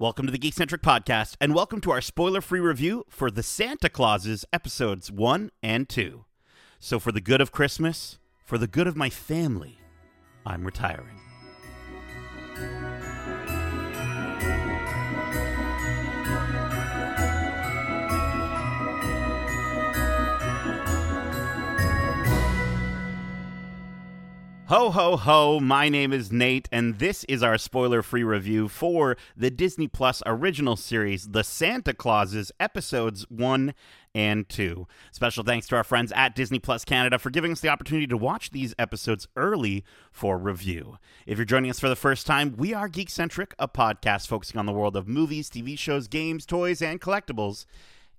Welcome to the Geekcentric Podcast, and welcome to our spoiler free review for The Santa Clauses episodes 1 and 2. So, for the good of Christmas, for the good of my family, I'm retiring. Ho, ho, ho. My name is Nate, and this is our spoiler free review for the Disney Plus original series, The Santa Clauses, episodes 1 and 2. Special thanks to our friends at Disney Plus Canada for giving us the opportunity to watch these episodes early for review. If you're joining us for the first time, we are Geekcentric, a podcast focusing on the world of movies, TV shows, games, toys, and collectibles,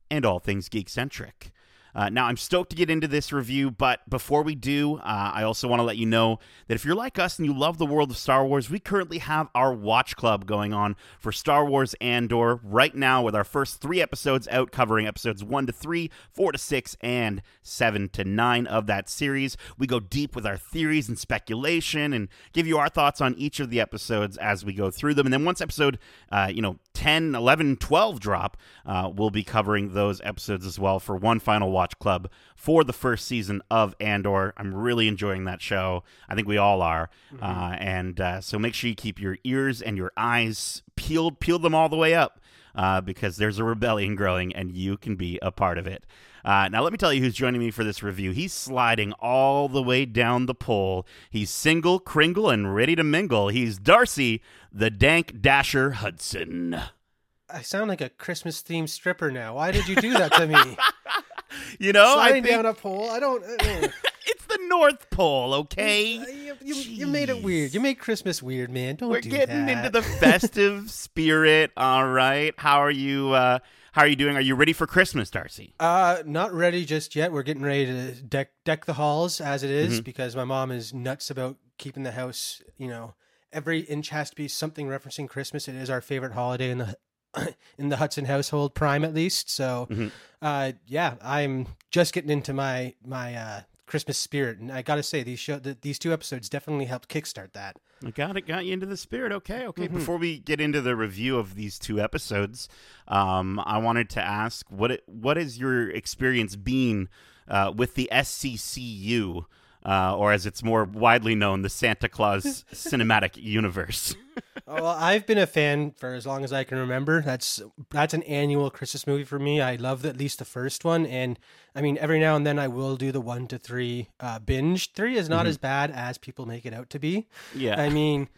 and all things geek-centric. Uh, now, I'm stoked to get into this review, but before we do, uh, I also want to let you know that if you're like us and you love the world of Star Wars, we currently have our Watch Club going on for Star Wars Andor right now with our first three episodes out covering episodes 1 to 3, 4 to 6, and 7 to 9 of that series. We go deep with our theories and speculation and give you our thoughts on each of the episodes as we go through them. And then once episode, uh, you know, 10, 11, 12 drop, uh, we'll be covering those episodes as well for one final watch club for the first season of Andor. I'm really enjoying that show. I think we all are. Mm-hmm. Uh, and uh, so make sure you keep your ears and your eyes peeled, peel them all the way up. Uh, because there's a rebellion growing and you can be a part of it. Uh, now, let me tell you who's joining me for this review. He's sliding all the way down the pole. He's single, kringle, and ready to mingle. He's Darcy, the Dank Dasher Hudson. I sound like a Christmas themed stripper now. Why did you do that to me? you know, sliding I think... down a pole. I don't. Uh, it's the North Pole, okay? You, you, you, made it weird. You made Christmas weird, man. Don't We're do getting that. into the festive spirit. All right. How are you? Uh, how are you doing? Are you ready for Christmas, Darcy? Uh, not ready just yet. We're getting ready to deck deck the halls as it is, mm-hmm. because my mom is nuts about keeping the house. You know, every inch has to be something referencing Christmas. It is our favorite holiday in the in the Hudson household, prime at least. So, mm-hmm. uh, yeah, I'm just getting into my my uh, Christmas spirit, and I got to say these show the, these two episodes definitely helped kickstart that. I got it, got you into the spirit. Okay, okay. Mm-hmm. Before we get into the review of these two episodes, um, I wanted to ask what it, what has your experience been uh, with the SCCU? Uh, or as it's more widely known, the Santa Claus Cinematic Universe. well, I've been a fan for as long as I can remember. That's that's an annual Christmas movie for me. I love at least the first one, and I mean every now and then I will do the one to three uh, binge. Three is not mm-hmm. as bad as people make it out to be. Yeah, I mean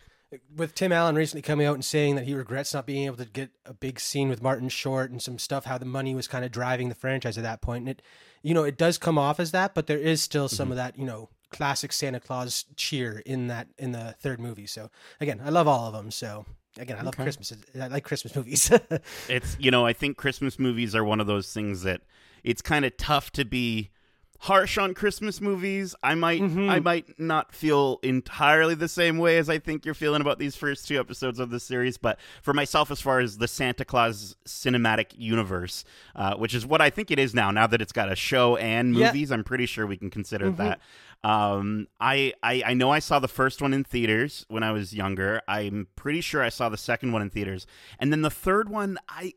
with Tim Allen recently coming out and saying that he regrets not being able to get a big scene with Martin Short and some stuff, how the money was kind of driving the franchise at that point. And it, you know, it does come off as that, but there is still some mm-hmm. of that, you know, classic Santa Claus cheer in that in the third movie. So again, I love all of them. So again, I love okay. Christmas. I like Christmas movies. it's you know, I think Christmas movies are one of those things that it's kind of tough to be harsh on Christmas movies. I might mm-hmm. I might not feel entirely the same way as I think you're feeling about these first two episodes of the series, but for myself, as far as the Santa Claus cinematic universe, uh, which is what I think it is now, now that it's got a show and movies, yeah. I'm pretty sure we can consider mm-hmm. that. Um, I, I I know I saw the first one in theaters when I was younger. I'm pretty sure I saw the second one in theaters, and then the third one I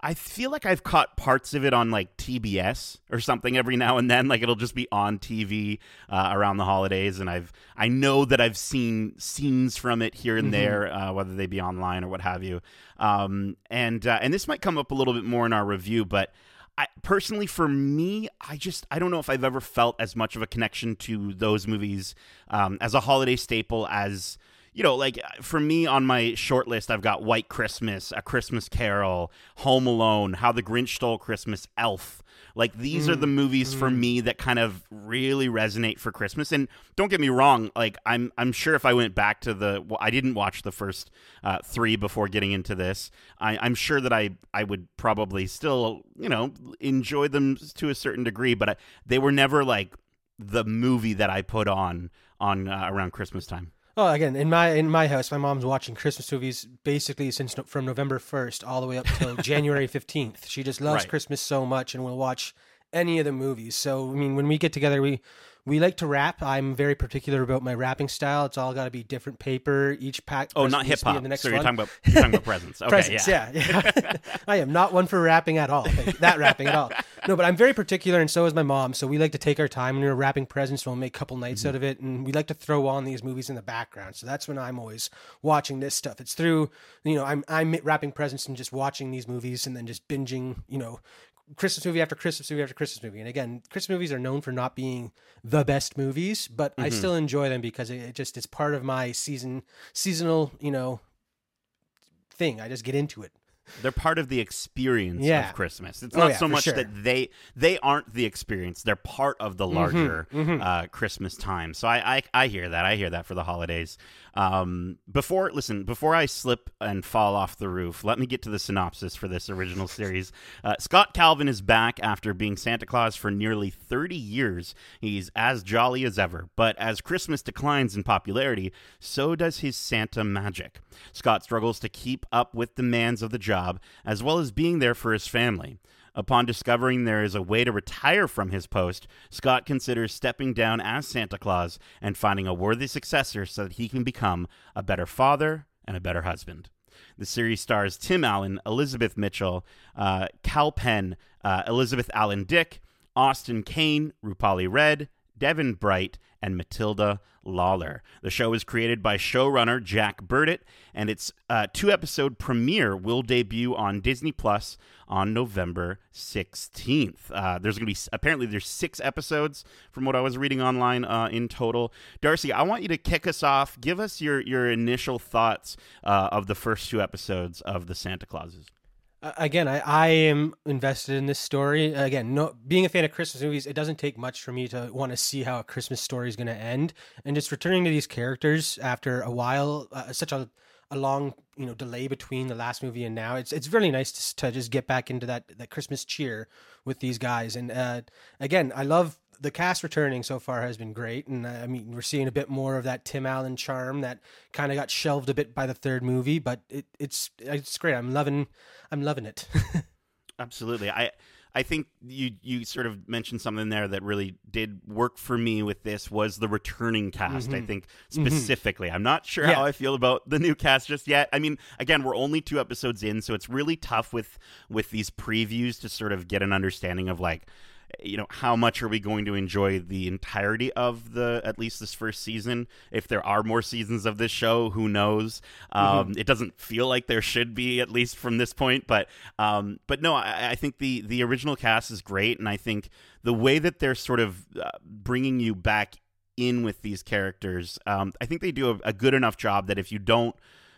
I feel like I've caught parts of it on like TBS or something every now and then. Like it'll just be on TV uh, around the holidays, and I've I know that I've seen scenes from it here and mm-hmm. there, uh, whether they be online or what have you. Um, and uh, and this might come up a little bit more in our review, but. I, personally, for me, I just I don't know if I've ever felt as much of a connection to those movies um, as a holiday staple as you know, like for me on my short list, I've got White Christmas, A Christmas Carol, Home Alone, How the Grinch Stole Christmas, Elf. Like these mm. are the movies mm. for me that kind of really resonate for Christmas. And don't get me wrong, like I'm I'm sure if I went back to the well, I didn't watch the first uh, three before getting into this. I, I'm sure that I I would probably still you know enjoy them to a certain degree, but I, they were never like the movie that I put on on uh, around Christmas time. Well, again, in my in my house, my mom's watching Christmas movies basically since from November first all the way up till January fifteenth. She just loves right. Christmas so much, and will watch any of the movies. So, I mean, when we get together, we We like to wrap. I'm very particular about my wrapping style. It's all got to be different paper. Each pack. Oh, not hip hop. The next So you're talking about you're talking about presents. Okay, presents. yeah. Yeah, yeah. I am not one for wrapping at all. Like, that wrapping at all. No, but I'm very particular, and so is my mom. So we like to take our time when we're wrapping presents. We'll make a couple nights Mm-hmm. out of it, and we like to throw on these movies in the background. So that's when I'm always watching this stuff. It's through, you know, I'm I'm wrapping presents and just watching these movies, and then just binging, you know. Christmas movie after Christmas movie after Christmas movie. And again, Christmas movies are known for not being the best movies, but I Mm-hmm. still enjoy them because it, it just it's part of my season seasonal, you know, thing. I just get into it. They're part of the experience Yeah. of Christmas. It's Oh, not yeah, so much sure. that they they aren't the experience. They're part of the Mm-hmm, larger Uh, Christmas time. So I, I I hear that. I hear that for the holidays. Um, before listen, before I slip and fall off the roof, let me get to the synopsis for this original series. Uh, Scott Calvin is back after being Santa Claus for nearly 30 years. He's as jolly as ever, but as Christmas declines in popularity, so does his Santa magic. Scott struggles to keep up with demands of the job, as well as being there for his family. Upon discovering there is a way to retire from his post, Scott considers stepping down as Santa Claus and finding a worthy successor so that he can become a better father and a better husband. The series stars Tim Allen, Elizabeth Mitchell, uh, Kal Penn, uh, Elizabeth Allen Dick, Austin Kane, Rupali Redd, Devin Bright, and Matilda Lawler. The show is created by showrunner Jack Burditt, and its uh, two episode premiere will debut on Disney Plus on November 16th. Uh, there's going to be apparently there's six episodes from what I was reading online uh, in total. Darcy, I want you to kick us off. Give us your your initial thoughts uh, of the first two episodes of the Santa Clauses. Again, I, I am invested in this story. Again, no, being a fan of Christmas movies, it doesn't take much for me to want to see how a Christmas story is going to end. And just returning to these characters after a while, uh, such a a long you know delay between the last movie and now, it's it's really nice to, to just get back into that that Christmas cheer with these guys. And uh, again, I love the cast returning so far has been great, and uh, I mean we're seeing a bit more of that Tim Allen charm that kind of got shelved a bit by the third movie, but it, it's it's great. I'm loving I'm loving it. Absolutely. I I think you you sort of mentioned something there that really did work for me with this was the returning cast. I think specifically. I'm not sure Mm-hmm. Yeah. how I feel about the new cast just yet. I mean, again, we're only two episodes in, so it's really tough with with these previews to sort of get an understanding of like you know how much are we going to enjoy the entirety of the at least this first season? If there are more seasons of this show who knows? Um, it doesn't feel like there should be at least from this point but um, but no I, I think the the original cast is great and i think the way that they're sort of uh, bringing you back in with these characters um, i think they do a, a good enough job that if you don't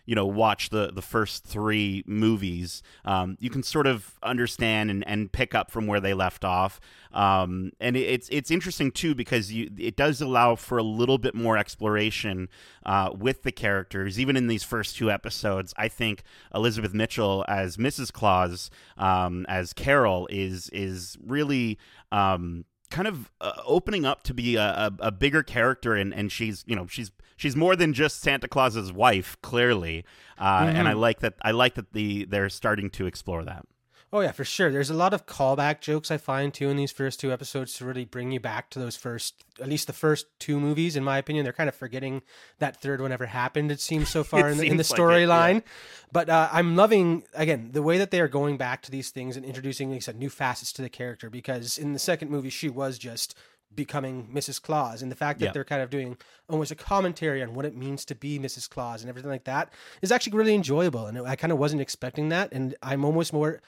you know watch the the first three movies um, you can sort of understand and, and pick up from where they left off um, and it, it's it's interesting too because you it does allow for a little bit more exploration uh, with the characters even in these first two episodes I think Elizabeth Mitchell as Mrs. Claus um, as Carol is is really um, kind of uh, opening up to be a, a, a bigger character and, and she's you know she's she's more than just Santa Claus's wife clearly uh, and I like that I like that the they're starting to explore that Oh yeah, for sure. There's a lot of callback jokes I find too in these first two episodes to really bring you back to those first, at least the first two movies. In my opinion, they're kind of forgetting that third one ever happened. It seems so far in the, in the seems like storyline. But uh, I'm loving again the way that they are going back to these things and introducing, like I said, new facets to the character. Because in the second movie, she was just becoming Mrs. Claus, and the fact that Yeah. they're kind of doing almost a commentary on what it means to be Mrs. Claus and everything like that is actually really enjoyable. And I kind of wasn't expecting that, and I'm almost more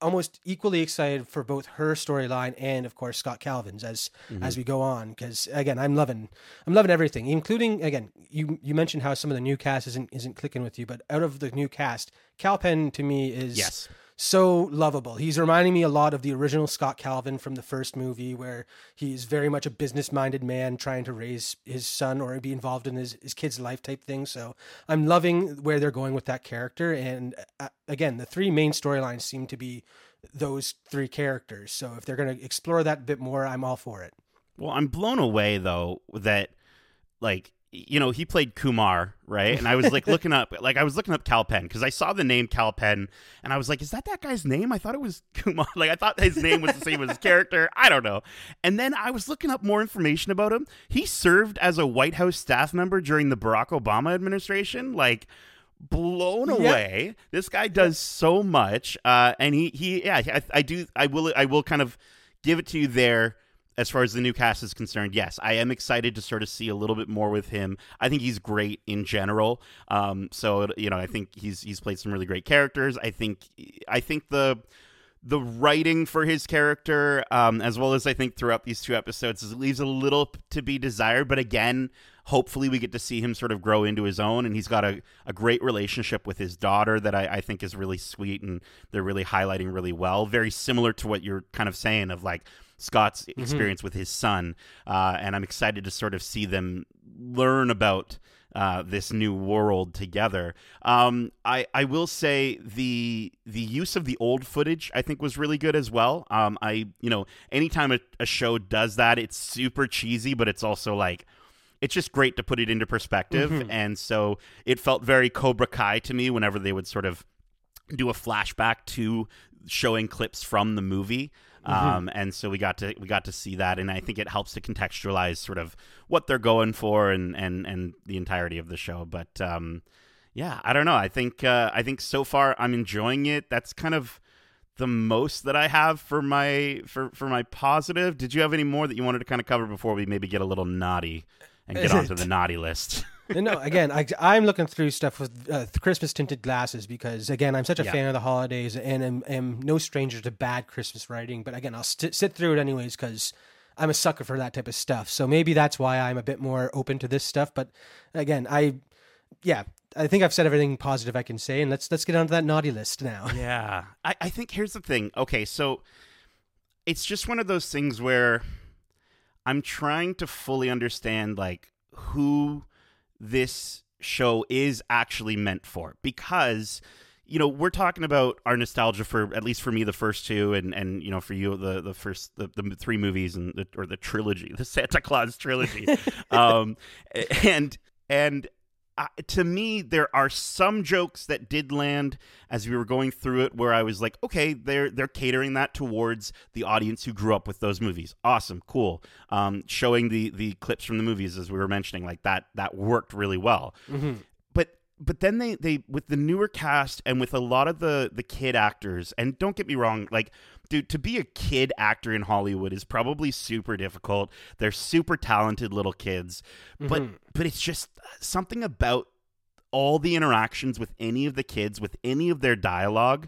almost equally excited for both her storyline and of course Scott Calvin's as as mm-hmm. we go on because again I'm loving I'm loving everything including again you you mentioned how some of the new cast isn't isn't clicking with you but out of the new cast Kal Penn to me is Yes. So lovable. He's reminding me a lot of the original Scott Calvin from the first movie, where he's very much a business minded man trying to raise his son or be involved in his, his kid's life type thing. So I'm loving where they're going with that character. And uh, again, the three main storylines seem to be those three characters. So if they're going to explore that a bit more, I'm all for it. Well, I'm blown away though that like you know, he played Kumar, right? And I was like looking up, like I was looking up Kal Penn because I saw the name Kal Penn, and I was like, is that that guy's name? I thought it was Kumar. Like I thought his name was the same as his character. I don't know. And then I was looking up more information about him. He served as a White House staff member during the Barack Obama administration. Like blown away. This guy does so much, uh, and he he yeah, I, I do I will I will kind of give it to you there as far as the new cast is concerned, yes, I am excited to sort of see a little bit more with him. I think he's great in general. Um, so you know, I think he's he's played some really great characters. I think I think the the writing for his character, um, as well as I think throughout these two episodes, leaves a little to be desired. But again, hopefully we get to see him sort of grow into his own. And he's got a, a great relationship with his daughter that I, I think is really sweet and they're really highlighting really well. Very similar to what you're kind of saying of like Scott's mm-hmm. experience mm-hmm. with his son, uh, and I'm excited to sort of see them learn about uh, this new world together. Um, I I will say the the use of the old footage I think was really good as well. Um, I you know anytime a, a show does that, it's super cheesy, but it's also like it's just great to put it into perspective. Mm-hmm. And so it felt very Cobra Kai to me whenever they would sort of do a flashback to showing clips from the movie. Mm-hmm. Um, and so we got to we got to see that, and I think it helps to contextualize sort of what they're going for and and and the entirety of the show. But um, yeah, I don't know. I think uh, I think so far I'm enjoying it. That's kind of the most that I have for my for for my positive. Did you have any more that you wanted to kind of cover before we maybe get a little naughty and get onto the naughty list? No, again, I, I'm looking through stuff with uh, Christmas tinted glasses because, again, I'm such a yeah. fan of the holidays and am, am no stranger to bad Christmas writing. But again, I'll st- sit through it anyways because I'm a sucker for that type of stuff. So maybe that's why I'm a bit more open to this stuff. But again, I, yeah, I think I've said everything positive I can say, and let's let's get onto that naughty list now. Yeah, I, I think here's the thing. Okay, so it's just one of those things where I'm trying to fully understand like who this show is actually meant for. Because you know we're talking about our nostalgia for at least for me the first two and and you know for you the the first the, the three movies and the, or the trilogy the santa claus trilogy. Um and and to me, there are some jokes that did land as we were going through it, where I was like, okay, they're they're catering that towards the audience who grew up with those movies. Awesome, cool. Um, showing the the clips from the movies as we were mentioning, like that that worked really well. Mm-hmm. But then they they with the newer cast and with a lot of the the kid actors, and don't get me wrong, like dude, to be a kid actor in Hollywood is probably super difficult. They're super talented little kids, but mm-hmm. but it's just something about all the interactions with any of the kids, with any of their dialogue,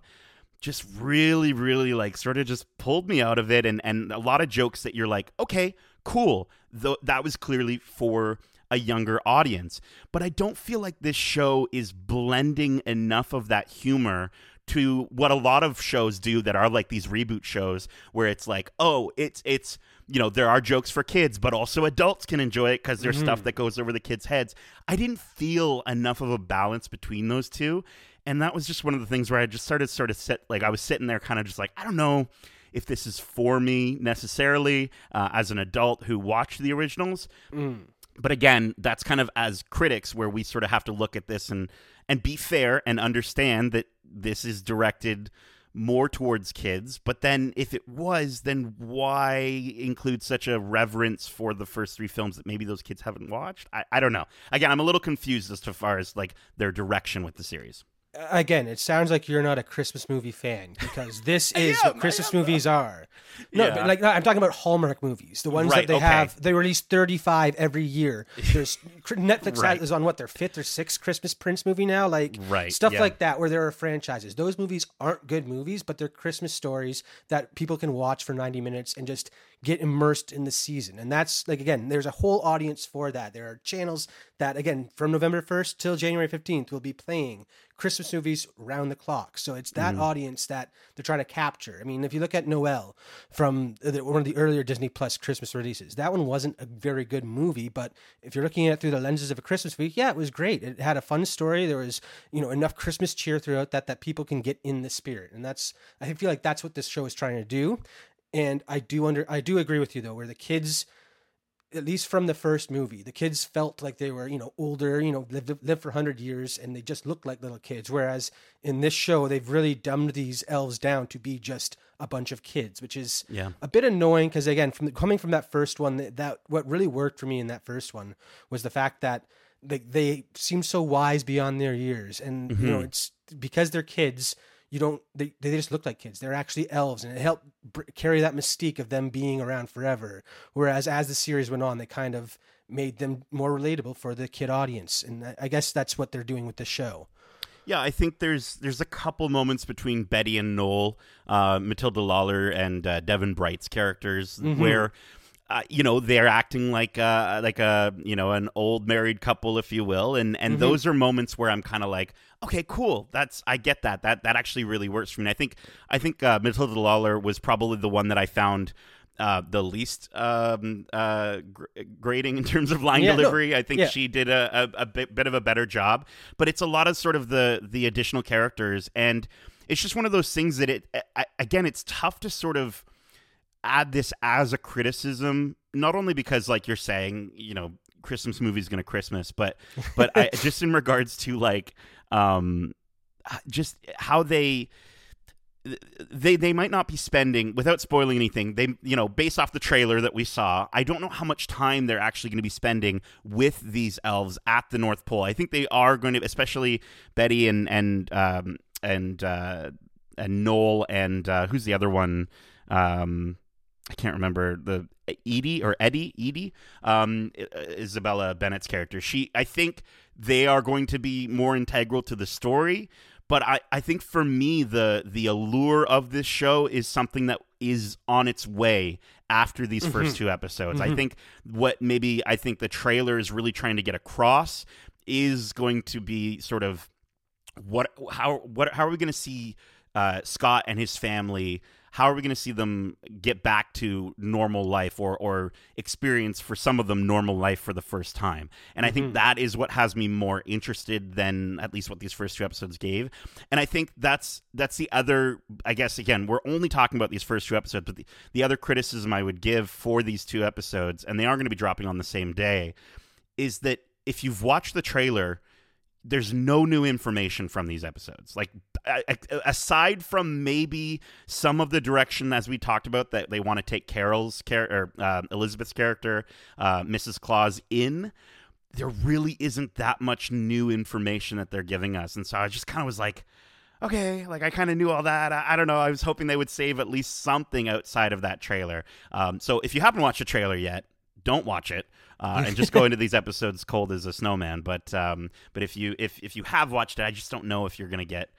just really, really like sort of just pulled me out of it, and and a lot of jokes that you're like, okay, cool, though that was clearly for a younger audience. But I don't feel like this show is blending enough of that humor to what a lot of shows do that are like these reboot shows where it's like, oh, it's it's you know there are jokes for kids, but also adults can enjoy it because there's mm-hmm. stuff that goes over the kids' heads. I didn't feel enough of a balance between those two, and that was just one of the things where I just started sort of sit like I was sitting there, kind of just like I don't know if this is for me necessarily uh, as an adult who watched the originals. Mm. But again, that's kind of as critics where we sort of have to look at this and and be fair and understand that this is directed more towards kids. But then, if it was, then why include such a reverence for the first three films that maybe those kids haven't watched? I, I don't know. Again, I'm a little confused as to far as like their direction with the series again, it sounds like you're not a Christmas movie fan because this is am, what Christmas movies are. No, yeah. but like I'm talking about Hallmark movies, the ones right, that they okay. have. They release 35 every year. There's Netflix right. is on what their fifth or sixth Christmas Prince movie now, like right, stuff yeah. like that, where there are franchises. Those movies aren't good movies, but they're Christmas stories that people can watch for 90 minutes and just get immersed in the season. And that's like again, there's a whole audience for that. There are channels that again from November 1st till January 15th will be playing Christmas movies round the clock. So it's that mm. audience that they're trying to capture. I mean, if you look at Noel from the, one of the earlier Disney Plus Christmas releases, that one wasn't a very good movie, but if you're looking at it through the lenses of a Christmas movie, yeah, it was great. It had a fun story. There was, you know, enough Christmas cheer throughout that that people can get in the spirit. And that's I feel like that's what this show is trying to do. And I do under I do agree with you though, where the kids at least from the first movie, the kids felt like they were, you know, older, you know, lived lived for hundred years, and they just looked like little kids. Whereas in this show, they've really dumbed these elves down to be just a bunch of kids, which is Yeah. a bit annoying because again, from the, coming from that first one, that, that what really worked for me in that first one was the fact that they they seem so wise beyond their years, and you know, mm-hmm. it's because they're kids. You don't. They, they just look like kids. They're actually elves, and it helped br- carry that mystique of them being around forever. Whereas as the series went on, they kind of made them more relatable for the kid audience, and I, I guess that's what they're doing with the show. Yeah, I think there's there's a couple moments between Betty and Noel, uh, Matilda Lawler and uh, Devin Bright's characters where. Uh, you know they're acting like uh, like a you know an old married couple, if you will, and and those are moments where I'm kind of like, okay, cool, that's I get that that that actually really works for me. I think I think uh, Matilda Lawler was probably the one that I found uh, the least um, uh, gr- grading in terms of line Yeah, no, delivery. I think yeah. she did a, a, a bit, bit of a better job, but it's a lot of sort of the the additional characters, and it's just one of those things that it I, again, it's tough to sort of add this as a criticism, not only because like you're saying, you know, Christmas movie's gonna Christmas, but but I, just in regards to like um just how they they they might not be spending without spoiling anything they you know based off the trailer that we saw i don't know how much time they're actually going to be spending with these elves at the north pole. I think they are going to especially betty and and um and uh and noel and uh who's the other one? Um I can't remember the Edie or Eddie Edie um, Isabella Bennett's character. She, I think, they are going to be more integral to the story. But I, I think for me, the the allure of this show is something that is on its way after these first two episodes. I think what maybe I think the trailer is really trying to get across is going to be sort of what how what how are we going to see uh, Scott and his family? How are we going to see them get back to normal life or or experience for some of them normal life for the first time? And I think mm-hmm. that is what has me more interested than at least what these first two episodes gave. And I think that's that's the other. I guess again, we're only talking about these first two episodes, but the, the other criticism I would give for these two episodes, and they are going to be dropping on the same day, is that if you've watched the trailer there's no new information from these episodes. Like aside from maybe some of the direction, as we talked about, that they want to take Carol's character, uh, Elizabeth's character, uh, Mrs. Claus, in. There really isn't that much new information that they're giving us, and so I just kind of was like, okay, like I kind of knew all that. I, I don't know. I was hoping they would save at least something outside of that trailer. Um, so if you haven't watched the trailer yet, don't watch it uh, and just go into these episodes cold as a snowman. But um, but if you if if you have watched it, I just don't know if you're gonna get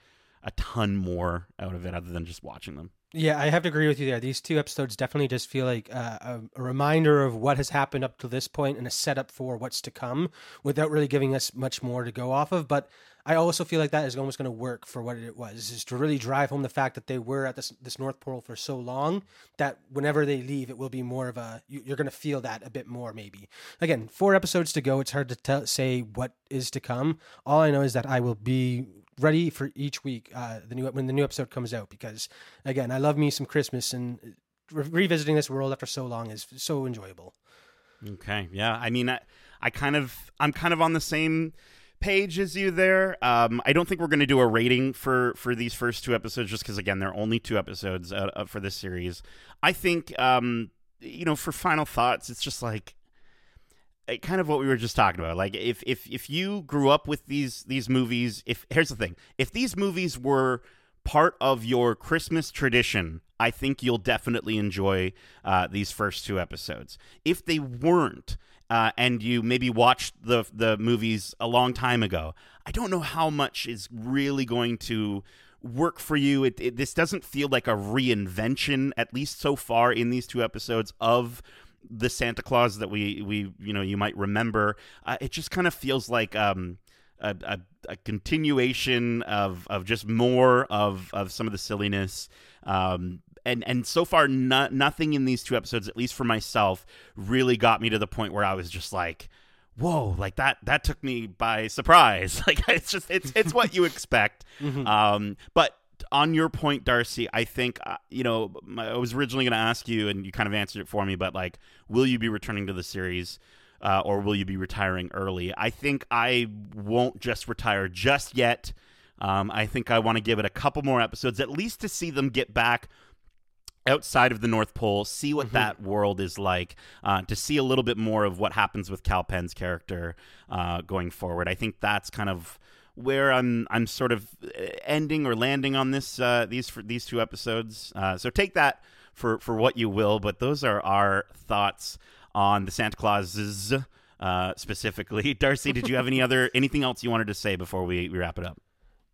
a ton more out of it other than just watching them. Yeah, I have to agree with you there. These two episodes definitely just feel like uh, a, a reminder of what has happened up to this point and a setup for what's to come without really giving us much more to go off of. But I also feel like that is almost going to work for what it was, is to really drive home the fact that they were at this, this North Pole for so long that whenever they leave, it will be more of a, you, you're going to feel that a bit more maybe. Again, four episodes to go. It's hard to tell, say what is to come. All I know is that I will be ready for each week uh, the new when the new episode comes out because again I love me some Christmas and re- revisiting this world after so long is so enjoyable. Okay, yeah. I mean, I, I kind of I'm kind of on the same page as you there. Um, I don't think we're going to do a rating for for these first two episodes, just because again they're only two episodes uh, uh, for this series. I think um, you know for final thoughts, it's just like uh, kind of what we were just talking about. Like if if if you grew up with these these movies, if here's the thing, if these movies were part of your Christmas tradition, I think you'll definitely enjoy uh, these first two episodes. If they weren't, uh, and you maybe watched the the movies a long time ago, I don't know how much is really going to work for you. It, it this doesn't feel like a reinvention, at least so far in these two episodes of the Santa Claus that we we you know you might remember. Uh, it just kind of feels like um, a, a, a continuation of of just more of of some of the silliness. Um, and and so far, no, nothing in these two episodes, at least for myself, really got me to the point where I was just like, "Whoa!" Like that that took me by surprise. Like it's just it's it's what you expect. Um, but on your point, Darcy, I think uh, you know I was originally going to ask you, and you kind of answered it for me. But like, will you be returning to the series, uh, or will you be retiring early? I think I won't just retire just yet. Um, I think I want to give it a couple more episodes, at least to see them get back outside of the North Pole, see what mm-hmm. that world is like, uh, to see a little bit more of what happens with Kal Penn's character uh, going forward. I think that's kind of where I'm I'm sort of uh, ending or landing on this uh, these these two episodes. Uh, so take that for for what you will, but those are our thoughts on the Santa Clauses uh, specifically. Darcy, did you have any other anything else you wanted to say before we, we wrap it up?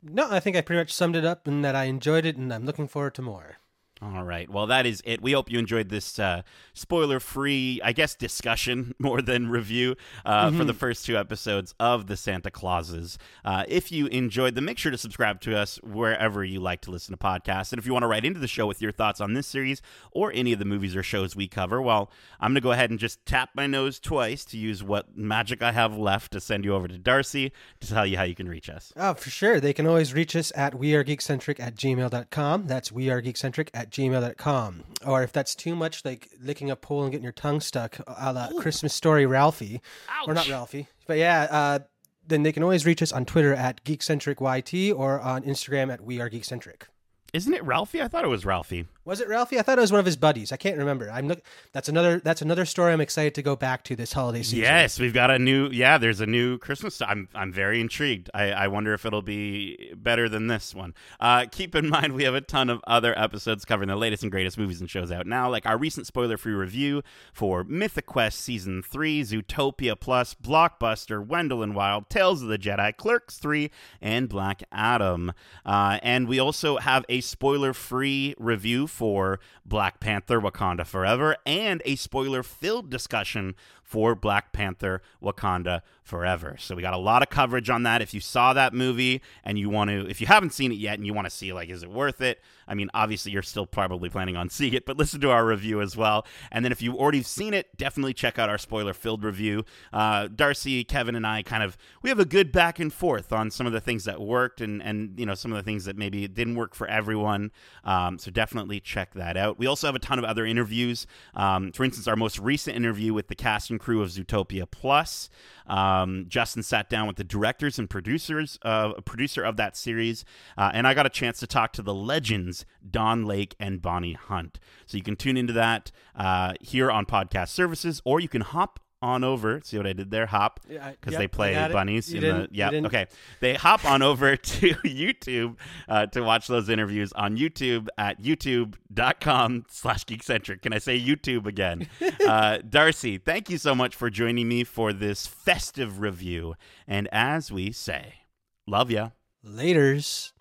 No, I think I pretty much summed it up, and that I enjoyed it, and I'm looking forward to more. All right. Well, that is it. We hope you enjoyed this uh, spoiler free, I guess, discussion more than review uh, mm-hmm. for the first two episodes of The Santa Clauses. Uh, if you enjoyed them, make sure to subscribe to us wherever you like to listen to podcasts. And if you want to write into the show with your thoughts on this series or any of the movies or shows we cover, well, I'm going to go ahead and just tap my nose twice to use what magic I have left to send you over to Darcy to tell you how you can reach us. Oh, for sure. They can always reach us at wearegeekcentric at gmail.com. That's wearegeekcentric at gmail.com. Or if that's too much, like licking a pole and getting your tongue stuck, a la Christmas Story Ralphie. Ouch. Or not Ralphie. But yeah, uh, then they can always reach us on Twitter at GeekcentricYT or on Instagram at We Are Geekcentric. Isn't it Ralphie? I thought it was Ralphie. Was it Ralphie? I thought it was one of his buddies. I can't remember. I'm look. That's another. That's another story. I'm excited to go back to this holiday season. Yes, we've got a new. Yeah, there's a new Christmas. I'm. I'm very intrigued. I, I wonder if it'll be better than this one. Uh, keep in mind we have a ton of other episodes covering the latest and greatest movies and shows out now, like our recent spoiler-free review for Mythic Quest season three, Zootopia Plus, Blockbuster, Wendell and Wild, Tales of the Jedi, Clerks three, and Black Adam. Uh, and we also have a spoiler free review for Black Panther Wakanda Forever and a spoiler filled discussion for Black Panther Wakanda Forever. So we got a lot of coverage on that. If you saw that movie and you want to, if you haven't seen it yet and you want to see, like, is it worth it? I mean, obviously you're still probably planning on seeing it, but listen to our review as well. And then if you've already seen it, definitely check out our spoiler filled review. Uh, Darcy, Kevin, and I kind of we have a good back and forth on some of the things that worked and and you know some of the things that maybe didn't work for everyone. Um, so definitely check that out. We also have a ton of other interviews. Um, for instance, our most recent interview with the cast and crew of Zootopia Plus. Um, Justin sat down with the directors and producers, uh, producer of that series, uh, and I got a chance to talk to the legends Don Lake and Bonnie Hunt. So you can tune into that uh, here on podcast services, or you can hop on over. See what I did there? Hop because yeah, yep, they play bunnies. In the, yeah. Okay. They hop on over to YouTube uh, to watch those interviews on YouTube at youtube.com slash geekcentric. Can I say YouTube again? uh, Darcy, thank you so much for joining me for this festive review. And as we say, love ya. Laters.